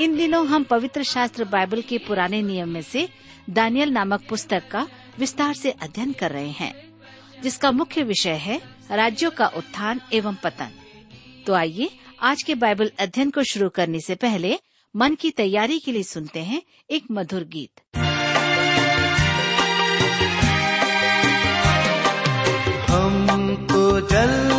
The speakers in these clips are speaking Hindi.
इन दिनों हम पवित्र शास्त्र बाइबल के पुराने नियम में से दानियल नामक पुस्तक का विस्तार से अध्ययन कर रहे हैं, जिसका मुख्य विषय है राज्यों का उत्थान एवं पतन। तो आइए, आज के बाइबल अध्ययन को शुरू करने से पहले मन की तैयारी के लिए सुनते हैं एक मधुर गीत। हमको जलते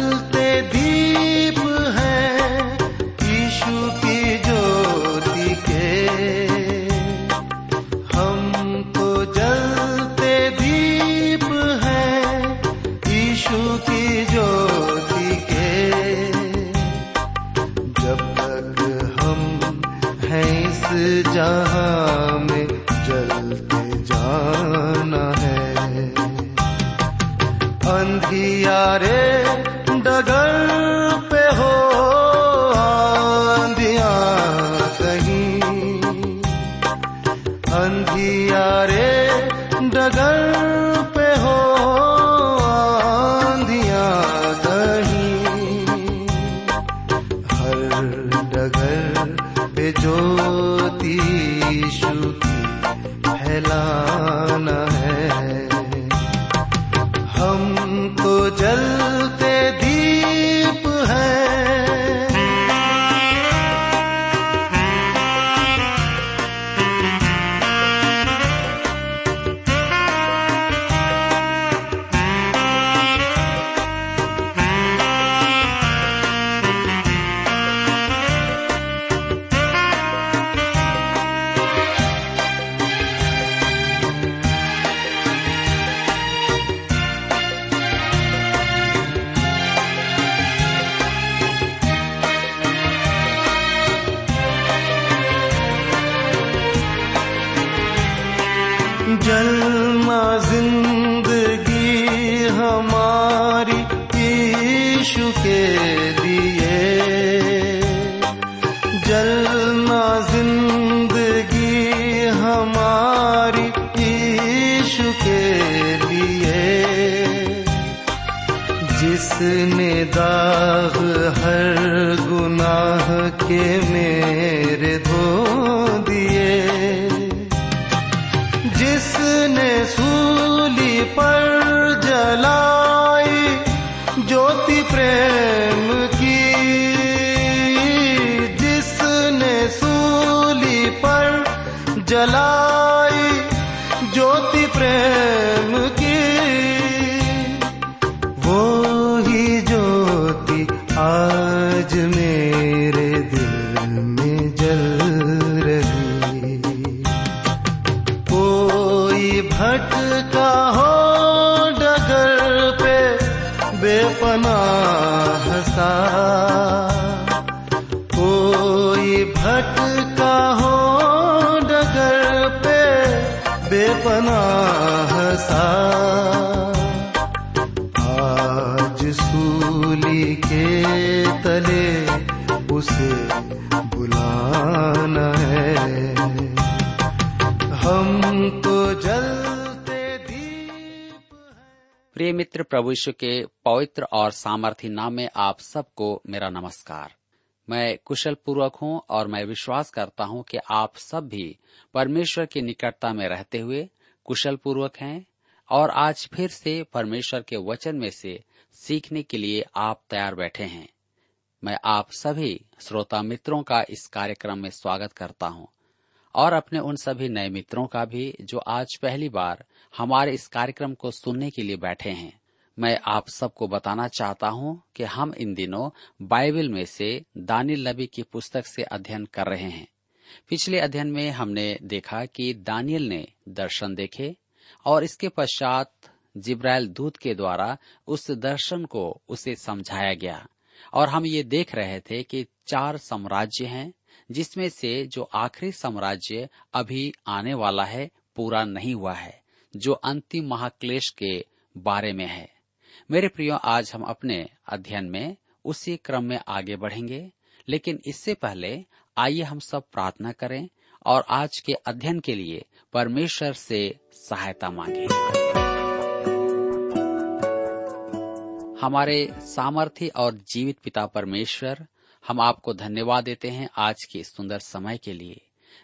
लिए, जिसने दाग हर गुनाह के मेरे धो दिए, जिसने सूली पर जलाई ज्योति प्रेम की, जिसने सूली पर जलाई बेपनाह सा। आज सूली के तले उसे बुलाना है। हमको जलते दीप प्रिय मित्र प्रभु यीशु के पवित्र और सामर्थी नाम में आप सबको मेरा नमस्कार। मैं कुशल पूर्वक हूँ और मैं विश्वास करता हूँ कि आप सब भी परमेश्वर की निकटता में रहते हुए कुशल पूर्वक हैं और आज फिर से परमेश्वर के वचन में से सीखने के लिए आप तैयार बैठे हैं। मैं आप सभी श्रोता मित्रों का इस कार्यक्रम में स्वागत करता हूँ और अपने उन सभी नए मित्रों का भी जो आज पहली बार हमारे इस कार्यक्रम को सुनने के लिए बैठे हैं। मैं आप सबको बताना चाहता हूँ कि हम इन दिनों बाइबल में से दानिल नबी की पुस्तक से अध्ययन कर रहे हैं। पिछले अध्ययन में हमने देखा कि दानियल ने दर्शन देखे और इसके पश्चात जिब्राइल दूत के द्वारा उस दर्शन को उसे समझाया गया। और हम ये देख रहे थे कि चार साम्राज्य हैं, जिसमें से जो आखिरी साम्राज्य अभी आने वाला है, पूरा नहीं हुआ है, जो अंतिम महाक्लेश के बारे में है। मेरे प्रियो, आज हम अपने अध्ययन में उसी क्रम में आगे बढ़ेंगे, लेकिन इससे पहले आइए हम सब प्रार्थना करें और आज के अध्ययन के लिए परमेश्वर से सहायता मांगे। हमारे सामर्थ्य और जीवित पिता परमेश्वर, हम आपको धन्यवाद देते हैं आज के सुंदर समय के लिए,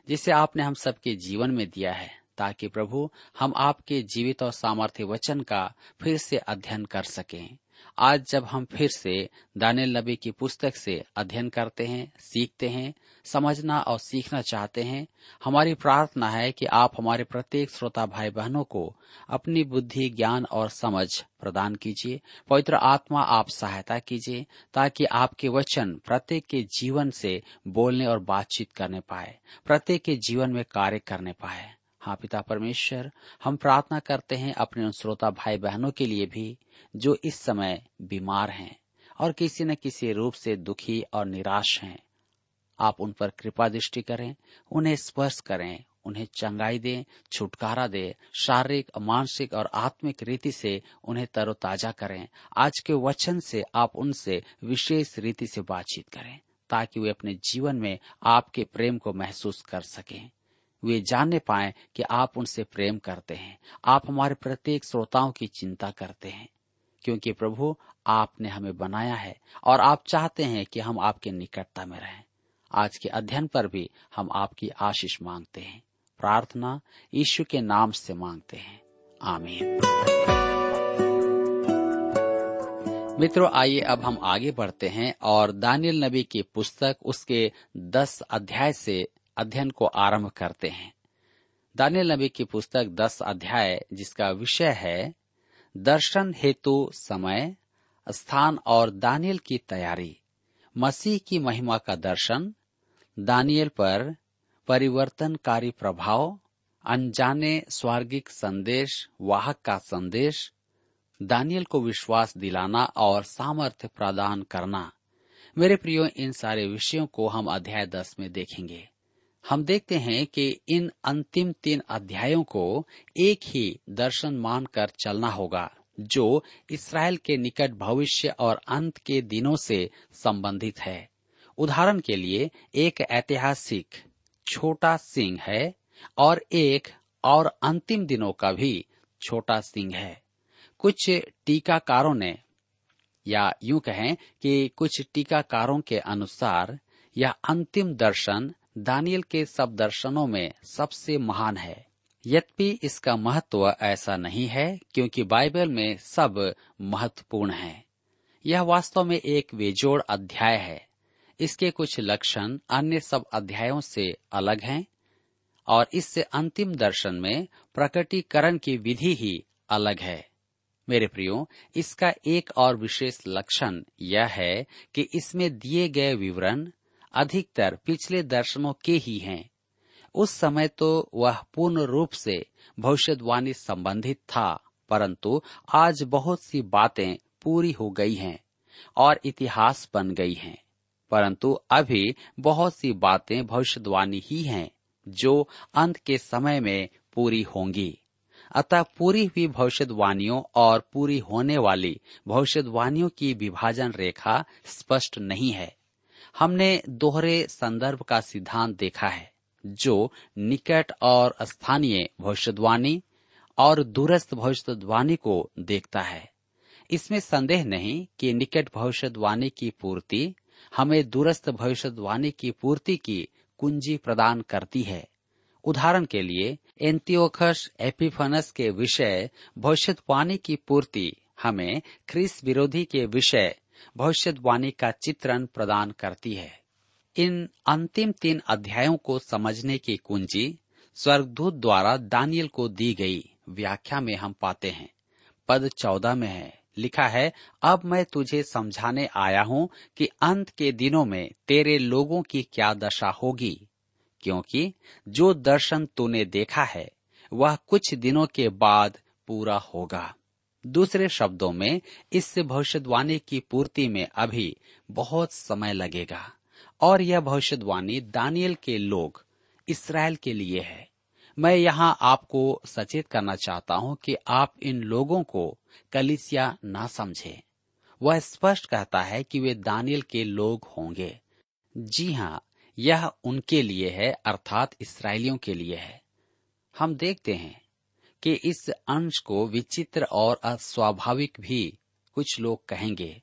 जिसे आपने हम सबके जीवन में दिया है। ताकि प्रभु हम आपके जीवित और सामर्थ्य वचन का फिर से अध्ययन कर सकें। आज जब हम फिर से दानियल नबी की पुस्तक से अध्ययन करते हैं, सीखते हैं, समझना और सीखना चाहते हैं, हमारी प्रार्थना है कि आप हमारे प्रत्येक श्रोता भाई बहनों को अपनी बुद्धि, ज्ञान और समझ प्रदान कीजिए। पवित्र आत्मा आप सहायता कीजिए ताकि आपके वचन प्रत्येक के जीवन से बोलने और बातचीत करने पाए, प्रत्येक के जीवन में कार्य करने पाए। हाँ पिता परमेश्वर, हम प्रार्थना करते हैं अपने उन श्रोता भाई बहनों के लिए भी, जो इस समय बीमार हैं और किसी न किसी रूप से दुखी और निराश हैं। आप उन पर कृपा दृष्टि करें, उन्हें स्पर्श करें, उन्हें चंगाई दें, छुटकारा दें, शारीरिक, मानसिक और आत्मिक रीति से उन्हें तरोताजा करें। आज के वचन से आप उनसे विशेष रीति से बातचीत करें, ताकि वे अपने जीवन में आपके प्रेम को महसूस कर सकें। वे जानने पाए कि आप उनसे प्रेम करते हैं। आप हमारे प्रत्येक श्रोताओं की चिंता करते हैं, क्योंकि प्रभु, आपने हमें बनाया है और आप चाहते हैं कि हम आपके निकटता में रहें। आज के अध्ययन पर भी हम आपकी आशीष मांगते हैं। प्रार्थना यीशु के नाम से मांगते हैं। आमीन। मित्रों, आइए अब हम आगे बढ़ते हैं और दानियल नबी की पुस्तक उसके दस अध्याय से अध्ययन को आरंभ करते हैं। दानियल नबी की पुस्तक दस अध्याय, जिसका विषय है, दर्शन हेतु समय, स्थान और दानियल की तैयारी, मसीह की महिमा का दर्शन, दानियल पर परिवर्तनकारी प्रभाव, अनजाने स्वर्गिक संदेश, वाहक का संदेश, दानियल को विश्वास दिलाना और सामर्थ्य प्रदान करना। मेरे प्रियो, इन सारे विषयों को हम अध्याय दस में देखेंगे। हम देखते हैं कि इन अंतिम तीन अध्यायों को एक ही दर्शन मानकर चलना होगा, जो इसराइल के निकट भविष्य और अंत के दिनों से संबंधित है। उदाहरण के लिए, एक ऐतिहासिक छोटा सिंह है और एक और अंतिम दिनों का भी छोटा सिंह है। कुछ टीकाकारों ने, या यूँ कहें कि कुछ टीकाकारों के अनुसार, यह अंतिम दर्शन दानियल के सब दर्शनों में सबसे महान है। यद्यपि इसका महत्व ऐसा नहीं है, क्योंकि बाइबल में सब महत्वपूर्ण है। यह वास्तव में एक बेजोड़ अध्याय है। इसके कुछ लक्षण अन्य सब अध्यायों से अलग हैं, और इससे अंतिम दर्शन में प्रकटीकरण की विधि ही अलग है। मेरे प्रियो, इसका एक और विशेष लक्षण यह है कि इसमें दिए गए विवरण अधिकतर पिछले दर्शनों के ही हैं। उस समय तो वह पूर्ण रूप से भविष्यवाणी संबंधित था, परंतु आज बहुत सी बातें पूरी हो गई हैं और इतिहास बन गई हैं। परंतु अभी बहुत सी बातें भविष्यवाणी ही हैं, जो अंत के समय में पूरी होंगी। अतः पूरी हुई भविष्यवाणियों और पूरी होने वाली भविष्यवाणियों की विभाजन रेखा स्पष्ट नहीं है। हमने दोहरे संदर्भ का सिद्धांत देखा है, जो निकट और स्थानीय भविष्यवाणी और दूरस्थ भविष्यवाणी को देखता है। इसमें संदेह नहीं कि निकट भविष्यवाणी की पूर्ति हमें दूरस्थ भविष्यवाणी की पूर्ति की कुंजी प्रदान करती है। उदाहरण के लिए एंतियोखस एपिफनस के विषय भविष्यवाणी की पूर्ति हमें क्रिस विरोधी के विषय भविष्यवाणी का चित्रण प्रदान करती है। इन अंतिम तीन अध्यायों को समझने की कुंजी स्वर्गदूत द्वारा दानियल को दी गई व्याख्या में हम पाते हैं। पद चौदह में है। लिखा है, अब मैं तुझे समझाने आया हूँ कि अंत के दिनों में तेरे लोगों की क्या दशा होगी। क्योंकि जो दर्शन तूने देखा है, वह कुछ दिनों के बाद पूरा होगा। दूसरे शब्दों में, इस भविष्यवाणी की पूर्ति में अभी बहुत समय लगेगा। और यह भविष्यवाणी दानियल के लोग, इसराइल के लिए है। मैं यहाँ आपको सचेत करना चाहता हूँ कि आप इन लोगों को कलिसिया ना समझे। वह स्पष्ट कहता है कि वे दानियल के लोग होंगे। जी हाँ यह उनके लिए है, अर्थात इसराइलियों के लिए है। हम देखते हैं। कि इस अंश को विचित्र और अस्वाभाविक भी कुछ लोग कहेंगे।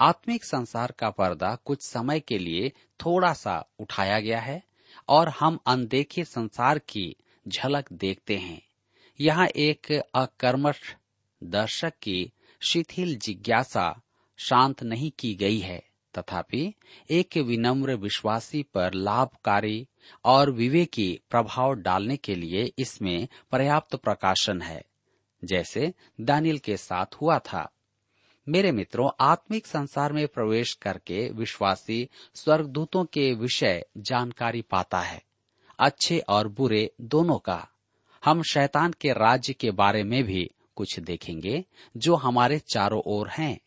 आत्मिक संसार का पर्दा कुछ समय के लिए थोड़ा सा उठाया गया है और हम अनदेखे संसार की झलक देखते हैं। यहाँ एक अकर्मठ दर्शक की शिथिल जिज्ञासा शांत नहीं की गई है। तथापि एक विनम्र विश्वासी पर लाभकारी और विवेकी प्रभाव डालने के लिए इसमें पर्याप्त प्रकाशन है, जैसे दानियल के साथ हुआ था। मेरे मित्रों, आत्मिक संसार में प्रवेश करके विश्वासी स्वर्गदूतों के विषय जानकारी पाता है। अच्छे और बुरे दोनों का। हम शैतान के राज्य के बारे में भी कुछ देखेंगे, जो हमारे चारों ओर हैं।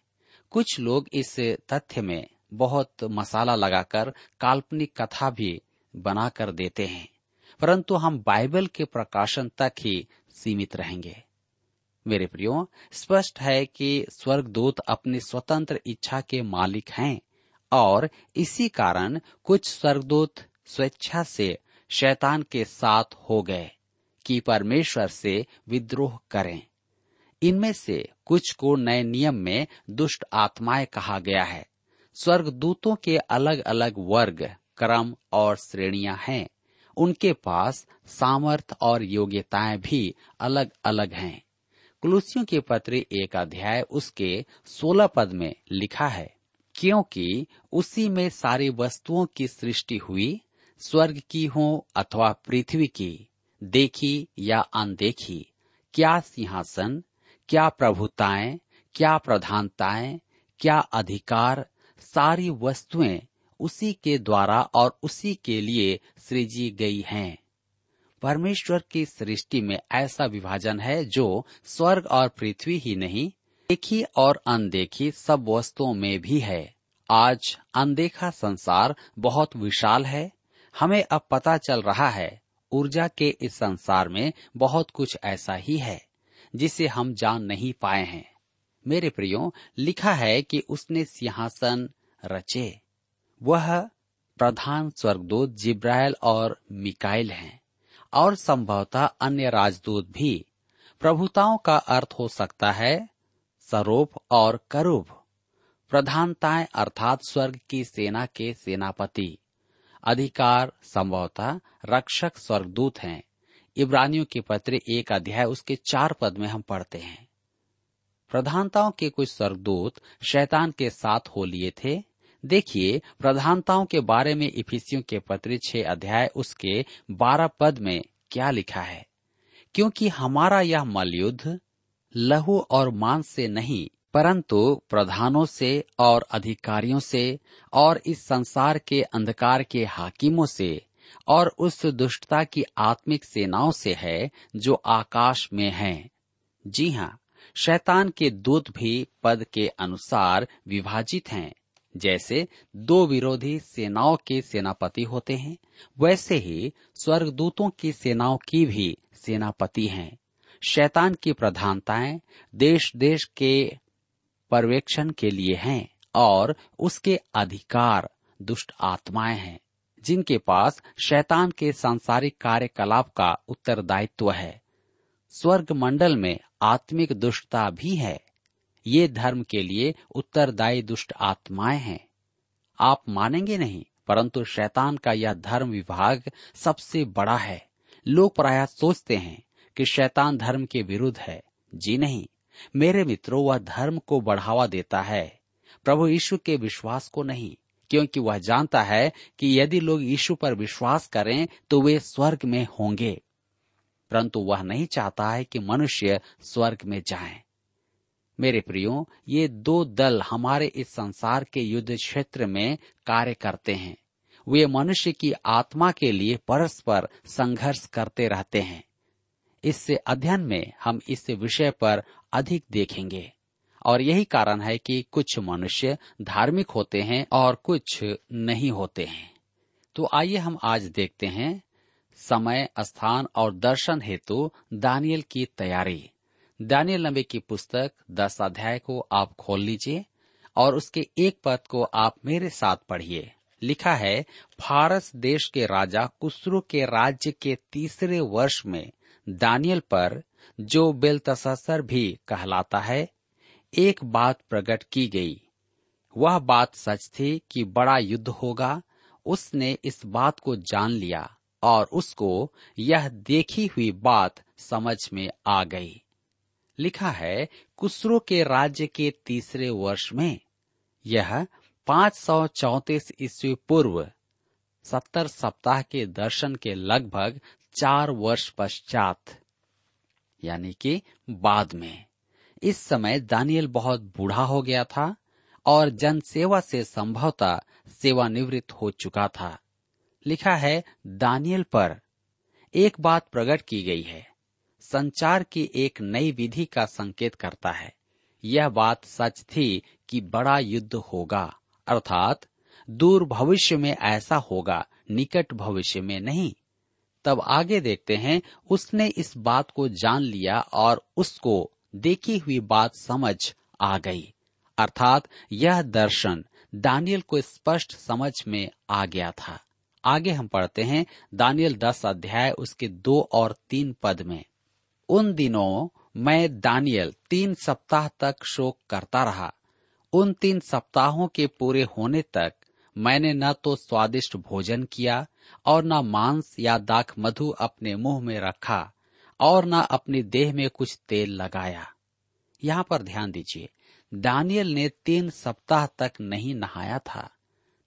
कुछ लोग इस तथ्य में बहुत मसाला लगाकर काल्पनिक कथा भी बनाकर देते हैं। परंतु हम बाइबल के प्रकाशन तक ही सीमित रहेंगे। मेरे प्रियो, स्पष्ट है कि स्वर्गदूत अपनी स्वतंत्र इच्छा के मालिक हैं और इसी कारण कुछ स्वर्गदूत स्वेच्छा से शैतान के साथ हो गए कि परमेश्वर से विद्रोह करें। इनमें से कुछ को नए नियम में दुष्ट आत्माएँ कहा गया है। स्वर्गदूतों के अलग अलग वर्ग, क्रम और श्रेणियाँ हैं। उनके पास सामर्थ और योग्यताएँ भी अलग अलग हैं। कुलूसियों के पत्र एक अध्याय उसके सोलह पद में लिखा है, क्योंकि उसी में सारी वस्तुओं की सृष्टि हुई, स्वर्ग की हो अथवा पृथ्वी की, देखी या अनदेखी। क्या सिंहासन, क्या प्रभुताएँ, क्या प्रधानताएँ, क्या अधिकार सारी वस्तुएँ उसी के द्वारा और उसी के लिए सृजी गई हैं। परमेश्वर की सृष्टि में ऐसा विभाजन है जो स्वर्ग और पृथ्वी ही नहीं, देखी और अनदेखी सब वस्तुओं में भी है। आज अनदेखा संसार बहुत विशाल है। हमें अब पता चल रहा है, ऊर्जा के इस संसार में बहुत कुछ ऐसा ही है, जिसे हम जान नहीं पाए हैं। मेरे प्रियो, लिखा है कि उसने सिंहासन रचे। वह प्रधान स्वर्गदूत जिब्राइल और मिकाइल हैं, और संभवतः अन्य राजदूत भी। प्रभुताओं का अर्थ हो सकता है सरोप और करूब प्रधानताएँ अर्थात स्वर्ग की सेना के सेनापति। अधिकार संभवतः रक्षक स्वर्गदूत हैं। इब्रानियों के पत्र एक अध्याय उसके चार पद में हम पढ़ते हैं। प्रधानताओं के कुछ स्वर्गदूत शैतान के साथ हो लिए थे देखिए, प्रधानताओं के बारे में इफिसियों के पत्र छह अध्याय उसके बारह पद में क्या लिखा है क्योंकि हमारा यह मलयुद्ध लहू और मांस से नहीं, परंतु प्रधानों से और अधिकारियों से और इस संसार के अंधकार के हाकिमों से और उस दुष्टता की आत्मिक सेनाओं से है जो आकाश में हैं। जी हाँ शैतान के दूत भी पद के अनुसार विभाजित हैं। जैसे दो विरोधी सेनाओं के सेनापति होते हैं, वैसे ही स्वर्गदूतों की सेनाओं की भी सेनापति हैं। शैतान की प्रधानताएँ देश देश के पर्यवेक्षण के लिए हैं और उसके अधिकार दुष्ट आत्माएँ हैं, जिनके पास शैतान के सांसारिक कार्यकलाप का उत्तरदायित्व है। स्वर्ग मंडल में आत्मिक दुष्टता भी है। ये धर्म के लिए उत्तरदायी दुष्ट आत्माएँ हैं। आप मानेंगे नहीं, परंतु शैतान का यह धर्म विभाग सबसे बड़ा है। लोग प्राय सोचते हैं कि शैतान धर्म के विरुद्ध है। जी नहीं, मेरे मित्रों, वह धर्म को बढ़ावा देता है। प्रभु यीशु के विश्वास को नहीं, क्योंकि वह जानता है कि यदि लोग यीशु पर विश्वास करें तो वे स्वर्ग में होंगे। परंतु वह नहीं चाहता है कि मनुष्य स्वर्ग में जाएँ। मेरे प्रियो, ये दो दल हमारे इस संसार के युद्ध क्षेत्र में कार्य करते हैं। वे मनुष्य की आत्मा के लिए परस्पर संघर्ष करते रहते हैं। इससे अध्ययन में हम इस विषय पर अधिक देखेंगे। और यही कारण है कि कुछ मनुष्य धार्मिक होते हैं और कुछ नहीं होते हैं। तो आइए हम आज देखते हैं समय, स्थान और दर्शन हेतु दानियल की तैयारी। दानियल नबी की पुस्तक दस अध्याय को आप खोल लीजिए और उसके एक पद को आप मेरे साथ पढ़िए। लिखा है, फारस देश के राजा कुसरू के राज्य के तीसरे वर्ष में दानियल पर जो बेलतसर भी कहलाता है, एक बात प्रकट की गई। वह बात सच थी कि बड़ा युद्ध होगा, उसने इस बात को जान लिया। और उसको यह देखी हुई बात समझ में आ गई। लिखा है कुसरो के राज्य के तीसरे वर्ष में, यह पाँच सौ चौतीस ईस्वी पूर्व, सत्तर सप्ताह के दर्शन के लगभग चार वर्ष पश्चात, यानी कि बाद में। इस समय दानियल बहुत बूढ़ा हो गया था और जनसेवा से संभवतः सेवानिवृत्त हो चुका था। लिखा है, दानियल पर एक बात प्रकट की गई है। संचार की एक नई विधि का संकेत करता है। यह बात सच थी कि बड़ा युद्ध होगा, अर्थात दूर भविष्य में ऐसा होगा, निकट भविष्य में नहीं। तब आगे देखते हैं, उसने इस बात को जान लिया और उसको देखी हुई बात समझ आ गई। अर्थात यह दर्शन दानियल को स्पष्ट समझ में आ गया था। आगे हम पढ़ते हैं दानियल दस अध्याय, उसके दो और तीन पद में। उन दिनों मैं दानियल तीन सप्ताह तक शोक करता रहा। उन तीन सप्ताहों के पूरे होने तक मैंने न तो स्वादिष्ट भोजन किया और न मांस या दाख मधु अपने मुँह में रखा और न अपनी देह में कुछ तेल लगाया। यहाँ पर ध्यान दीजिए, दानियल ने तीन सप्ताह तक नहीं नहाया था।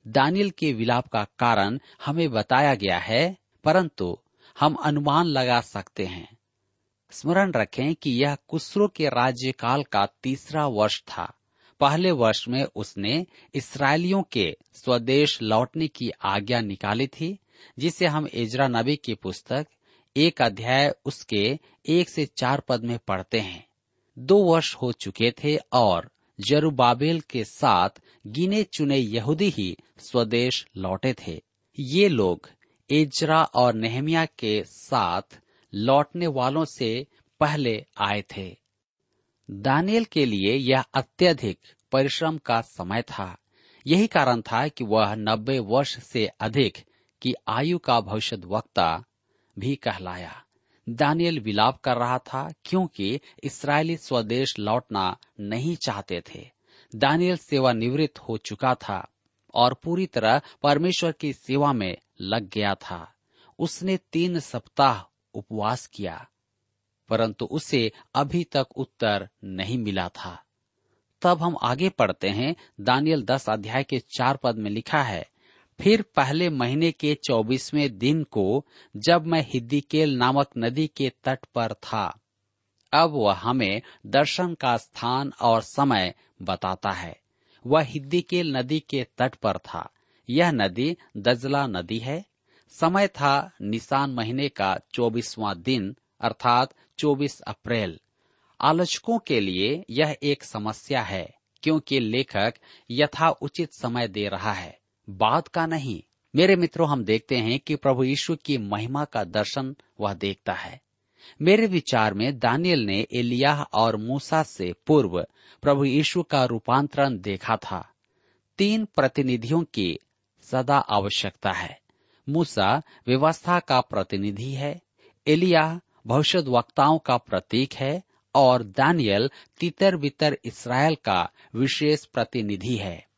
दानियल के विलाप का कारण हमें बताया गया है, परंतु हम अनुमान लगा सकते हैं। स्मरण रखें कि यह कुसरो के राज्यकाल का तीसरा वर्ष था। पहले वर्ष में उसने इसराइलियों के स्वदेश लौटने की आज्ञा निकाली थी, जिसे हम इजरा नबी की पुस्तक, एक अध्याय उसके एक से चार पद में पढ़ते हैं। दो वर्ष हो चुके थे और जरुबाबेल के साथ गिने चुने यहूदी ही स्वदेश लौटे थे। ये लोग एजरा और नेहमिया के साथ लौटने वालों से पहले आए थे। दानियल के लिए यह अत्यधिक परिश्रम का समय था। यही कारण था कि वह नब्बे वर्ष से अधिक की आयु का भविष्य वक्ता भी कहलाया। दानियल विलाप कर रहा था, क्योंकि इसराइली स्वदेश लौटना नहीं चाहते थे। दानियल सेवानिवृत्त हो चुका था और पूरी तरह परमेश्वर की सेवा में लग गया था। उसने तीन सप्ताह उपवास किया, परंतु उसे अभी तक उत्तर नहीं मिला था। तब हम आगे पढ़ते हैं, दानियल दस अध्याय के चार पद में लिखा है फिर पहले महीने के चौबीसवें दिन को जब मैं हिद्दीकेल नामक नदी के तट पर था, अब वह हमें दर्शन का स्थान और समय बताता है। वह हिद्दीकेल नदी के तट पर था। यह नदी दजला नदी है। समय था निशान महीने का चौबीसवां दिन, अर्थात 24 अप्रैल। आलोचकों के लिए यह एक समस्या है, क्योंकि लेखक यथा उचित समय दे रहा है। बाद का नहीं। मेरे मित्रों, हम देखते हैं कि प्रभु यीशु की महिमा का दर्शन वह देखता है। मेरे विचार में दानियल ने एलिया और मूसा से पूर्व प्रभु यीशु का रूपांतरण देखा था। तीन प्रतिनिधियों की सदा आवश्यकता है। मूसा व्यवस्था का प्रतिनिधि है एलिया भविष्य वक्ताओं का प्रतीक है और दानियल तितर बितर इसराइल का विशेष प्रतिनिधि है।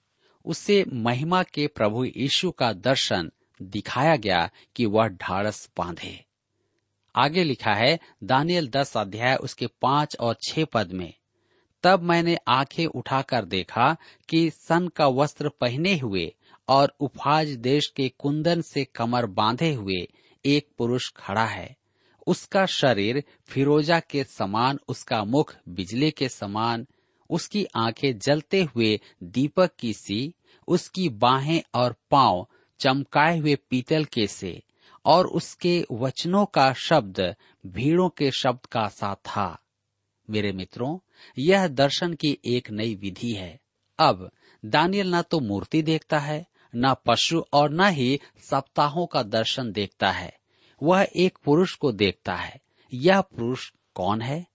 उसे महिमा के प्रभु यीशु का दर्शन दिखाया गया कि वह ढाड़स बांधे। आगे लिखा है दानियल दस अध्याय उसके पाँच और छह पद में, तब मैंने आँखें उठाकर देखा कि सन का वस्त्र पहने हुए और उफाज देश के कुंदन से कमर बांधे हुए एक पुरुष खड़ा है। उसका शरीर फिरोजा के समान, उसका मुख बिजली के समान उसकी आँखें जलते हुए दीपक की सी, उसकी बाहें और पाँव चमकाए हुए पीतल के से, और उसके वचनों का शब्द भीड़ों के शब्द का सा था। मेरे मित्रों, यह दर्शन की एक नई विधि है। अब दानियल न तो मूर्ति देखता है, न पशु और न ही सप्ताहों का दर्शन देखता है। वह एक पुरुष को देखता है। यह पुरुष कौन है?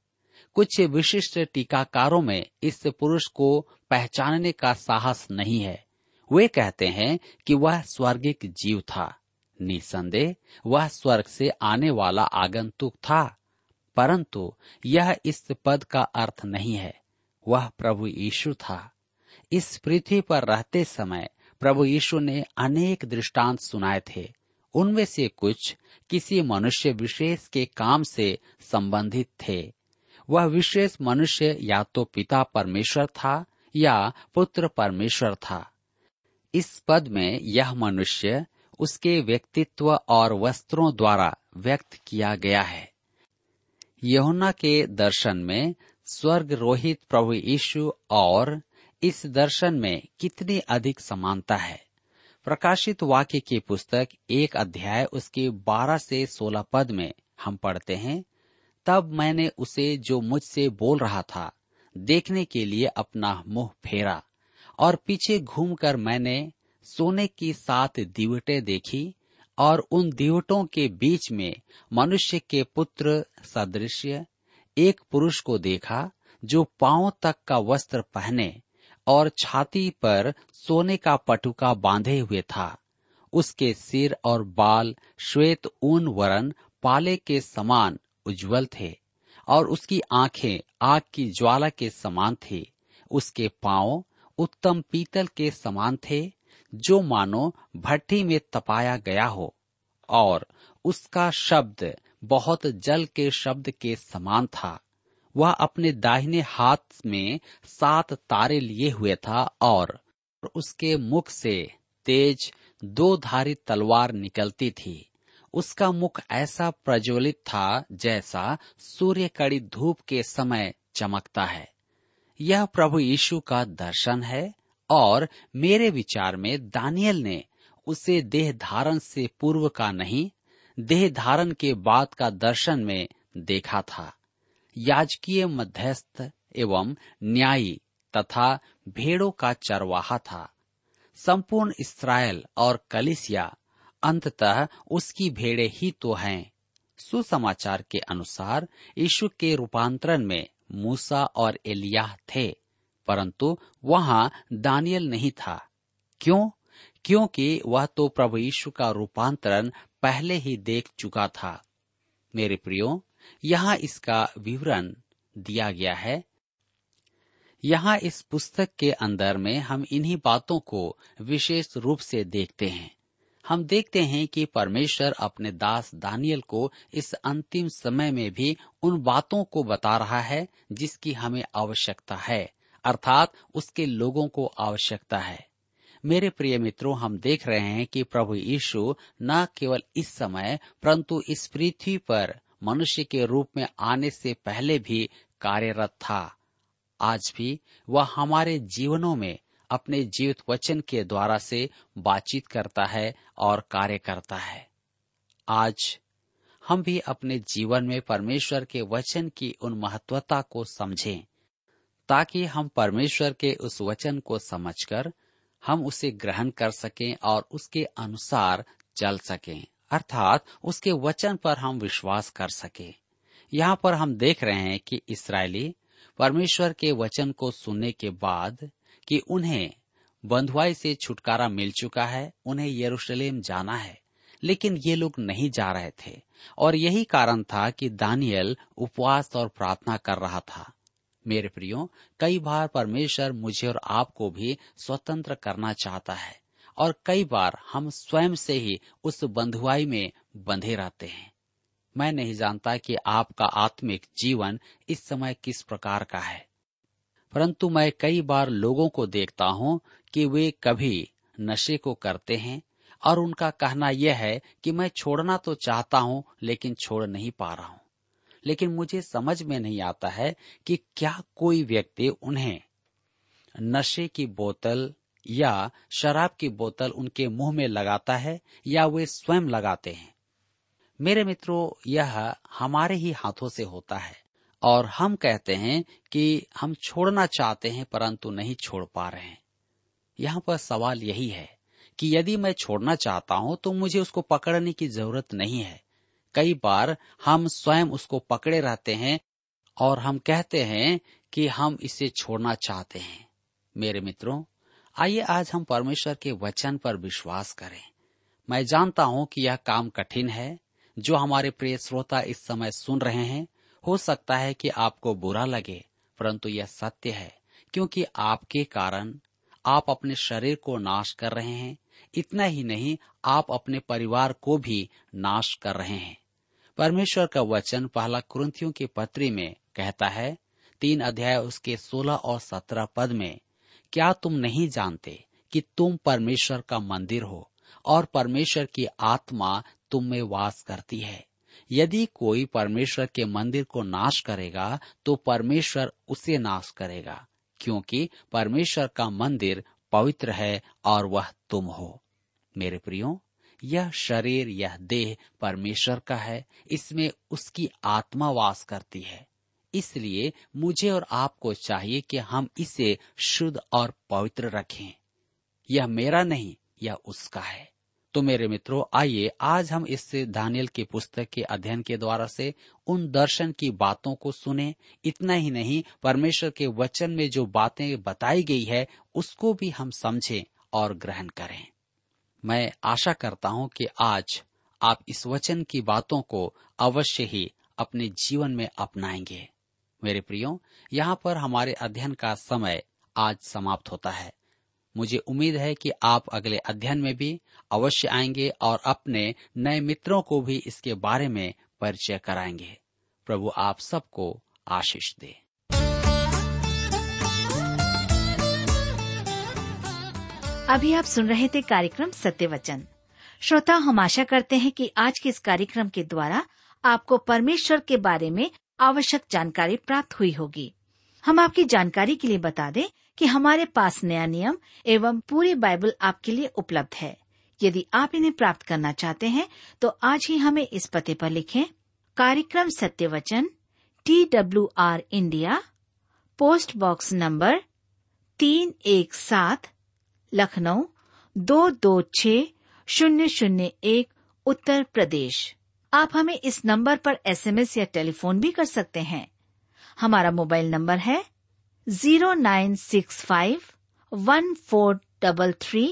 कुछ विशिष्ट टीकाकारों में इस पुरुष को पहचानने का साहस नहीं है। वे कहते हैं कि वह स्वर्गिक जीव था। निसंदेह, वह स्वर्ग से आने वाला आगंतुक था। परंतु यह इस पद का अर्थ नहीं है। वह प्रभु यीशु था। इस पृथ्वी पर रहते समय प्रभु यीशु ने अनेक दृष्टांत सुनाए थे। उनमें से कुछ किसी मनुष्य विशेष के काम से संबंधित थे। वह विशेष मनुष्य या तो पिता परमेश्वर था या पुत्र परमेश्वर था। इस पद में यह मनुष्य उसके व्यक्तित्व और वस्त्रों द्वारा व्यक्त किया गया है। यहुना के दर्शन में स्वर्ग रोहित प्रभु यीशु और इस दर्शन में कितनी अधिक समानता है। प्रकाशित वाक्य की पुस्तक एक अध्याय उसके बारह से सोलह पद में हम पढ़ते हैं तब मैंने उसे जो मुझसे बोल रहा था, देखने के लिए अपना मुँह फेरा और पीछे घूमकर मैंने सोने की सात दिवटें देखी और उन दिवटों के बीच में मनुष्य के पुत्र सदृश एक पुरुष को देखा जो पाँव तक का वस्त्र पहने और छाती पर सोने का पटुका बांधे हुए था। उसके सिर और बाल श्वेत ऊन वरन पाले के समान उज्जवल थे और उसकी आँखें आग की ज्वाला के समान थी। उसके पाँव उत्तम पीतल के समान थे, जो मानो भट्टी में तपाया गया हो। और उसका शब्द बहुत जल के शब्द के समान था। वह अपने दाहिने हाथ में सात तारे लिए हुए था और उसके मुख से तेज दो धारी तलवार निकलती थी। उसका मुख ऐसा प्रज्वलित था जैसा सूर्य कड़ी धूप के समय चमकता है। यह प्रभु यीशु का दर्शन है और मेरे विचार में दानियल ने उसे देह धारण से पूर्व का नहीं, देह धारण के बाद का दर्शन में देखा था। याजकीय मध्यस्थ एवं न्यायी तथा भेड़ों का चरवाहा था। संपूर्ण इसराइल और कलिसिया अंततः उसकी भेड़े ही तो हैं। सुसमाचार के अनुसार, यीशु के रूपांतरण में मूसा और एलियाह थे, परंतु वहाँ दानियल नहीं था। क्यों? क्योंकि वह तो प्रभु यीशु का रूपांतरण पहले ही देख चुका था। मेरे प्रियो, यहाँ इसका विवरण दिया गया है। यहाँ इस पुस्तक के अंदर में हम इन्हीं बातों को विशेष रूप से देखते हैं। हम देखते हैं कि परमेश्वर अपने दास दानियल को इस अंतिम समय में भी उन बातों को बता रहा है जिसकी हमें आवश्यकता है, अर्थात उसके लोगों को आवश्यकता है। मेरे प्रिय मित्रों, हम देख रहे हैं कि प्रभु यीशु न केवल इस समय, परंतु इस पृथ्वी पर मनुष्य के रूप में आने से पहले भी कार्यरत था। आज भी वह हमारे जीवनों में अपने जीवित वचन के द्वारा से बातचीत करता है और कार्य करता है। आज हम भी अपने जीवन में परमेश्वर के वचन की उन महत्वता को समझें, ताकि हम परमेश्वर के उस वचन को समझकर हम उसे ग्रहण कर सकें और उसके अनुसार चल सकें, अर्थात उसके वचन पर हम विश्वास कर सके। यहाँ पर हम देख रहे हैं कि इसराइली परमेश्वर के वचन को सुनने के बाद कि उन्हें बंधुआई से छुटकारा मिल चुका है, उन्हें यरूशलेम जाना है। लेकिन ये लोग नहीं जा रहे थे, और यही कारण था कि दानियल उपवास और प्रार्थना कर रहा था। मेरे प्रियो, कई बार परमेश्वर मुझे और आपको भी स्वतंत्र करना चाहता है, और कई बार हम स्वयं से ही उस बंधुआई में बंधे रहते हैं। मैं नहीं जानता कि आपका आत्मिक जीवन इस समय किस प्रकार का है। परंतु मैं कई बार लोगों को देखता हूँ कि वे कभी नशे को करते हैं और उनका कहना यह है कि मैं छोड़ना तो चाहता हूँ, लेकिन छोड़ नहीं पा रहा हूँ। लेकिन मुझे समझ में नहीं आता है कि क्या कोई व्यक्ति उन्हें नशे की बोतल या शराब की बोतल उनके मुँह में लगाता है या वे स्वयं लगाते हैं। मेरे मित्रों, यह हमारे ही हाथों से होता है। और हम कहते हैं कि हम छोड़ना चाहते हैं, परंतु नहीं छोड़ पा रहे हैं। यहाँ पर सवाल यही है कि यदि मैं छोड़ना चाहता हूँ तो मुझे उसको पकड़ने की ज़रूरत नहीं है। कई बार हम स्वयं उसको पकड़े रहते हैं और हम कहते हैं कि हम इसे छोड़ना चाहते हैं। मेरे मित्रों, आइए आज हम परमेश्वर के वचन पर विश्वास करें। मैं जानता हूँ कि यह काम कठिन है, जो हमारे प्रिय श्रोता इस समय सुन रहे हैं। हो सकता है कि आपको बुरा लगे, परंतु यह सत्य है, क्योंकि आपके कारण आप अपने शरीर को नाश कर रहे हैं। इतना ही नहीं, आप अपने परिवार को भी नाश कर रहे हैं। परमेश्वर का वचन पहला कुरंथियों के पत्री में कहता है, तीन अध्याय उसके सोलह और सत्रह पद में, क्या तुम नहीं जानते कि तुम परमेश्वर का मंदिर हो और परमेश्वर की आत्मा तुम में वास करती है? यदि कोई परमेश्वर के मंदिर को नाश करेगा तो परमेश्वर उसे नाश करेगा, क्योंकि परमेश्वर का मंदिर पवित्र है और वह तुम हो। मेरे प्रियो, यह शरीर, यह देह परमेश्वर का है, इसमें उसकी आत्मा वास करती है। इसलिए मुझे और आपको चाहिए कि हम इसे शुद्ध और पवित्र रखें। यह मेरा नहीं, यह उसका है। तो मेरे मित्रों, आइए आज हम इस दानियल की पुस्तक के अध्ययन के द्वारा से उन दर्शन की बातों को सुने। इतना ही नहीं, परमेश्वर के वचन में जो बातें बताई गई है, उसको भी हम समझें और ग्रहण करें। मैं आशा करता हूँ कि आज आप इस वचन की बातों को अवश्य ही अपने जीवन में अपनाएँगे। मेरे प्रियो, यहाँ पर हमारे अध्ययन का समय आज समाप्त होता है। मुझे उम्मीद है कि आप अगले अध्ययन में भी अवश्य आएँगे और अपने नए मित्रों को भी इसके बारे में परिचय कराएँगे। प्रभु आप सबको आशीष दे। अभी आप सुन रहे थे कार्यक्रम सत्य वचन श्रोता, हम आशा करते हैं कि आज के इस कार्यक्रम के द्वारा आपको परमेश्वर के बारे में आवश्यक जानकारी प्राप्त हुई होगी। हम आपकी जानकारी के लिए बता दें कि हमारे पास नया नियम एवं पूरी बाइबल आपके लिए उपलब्ध है। यदि आप इन्हें प्राप्त करना चाहते हैं तो आज ही हमें इस पते पर लिखें, कार्यक्रम Satya Vachan T W R India, post box number तीन एक सात, लखनऊ, दो दो छ शून्य शून्य एक, उत्तर प्रदेश। आप हमें इस नंबर पर एसएमएस या टेलीफोन भी कर सकते हैं। हमारा मोबाइल नंबर है zero nine six five one four double three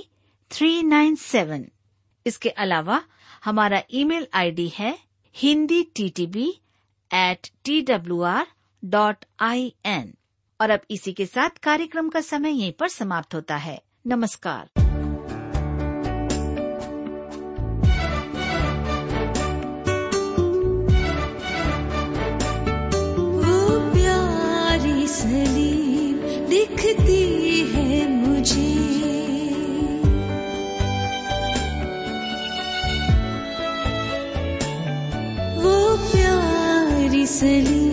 three nine seven इसके अलावा हमारा ईमेल आईडी है Hindi T T B eight T W R dot I N और अब इसी के साथ कार्यक्रम का समय यहीं पर समाप्त होता है। नमस्कार। वो प्यारी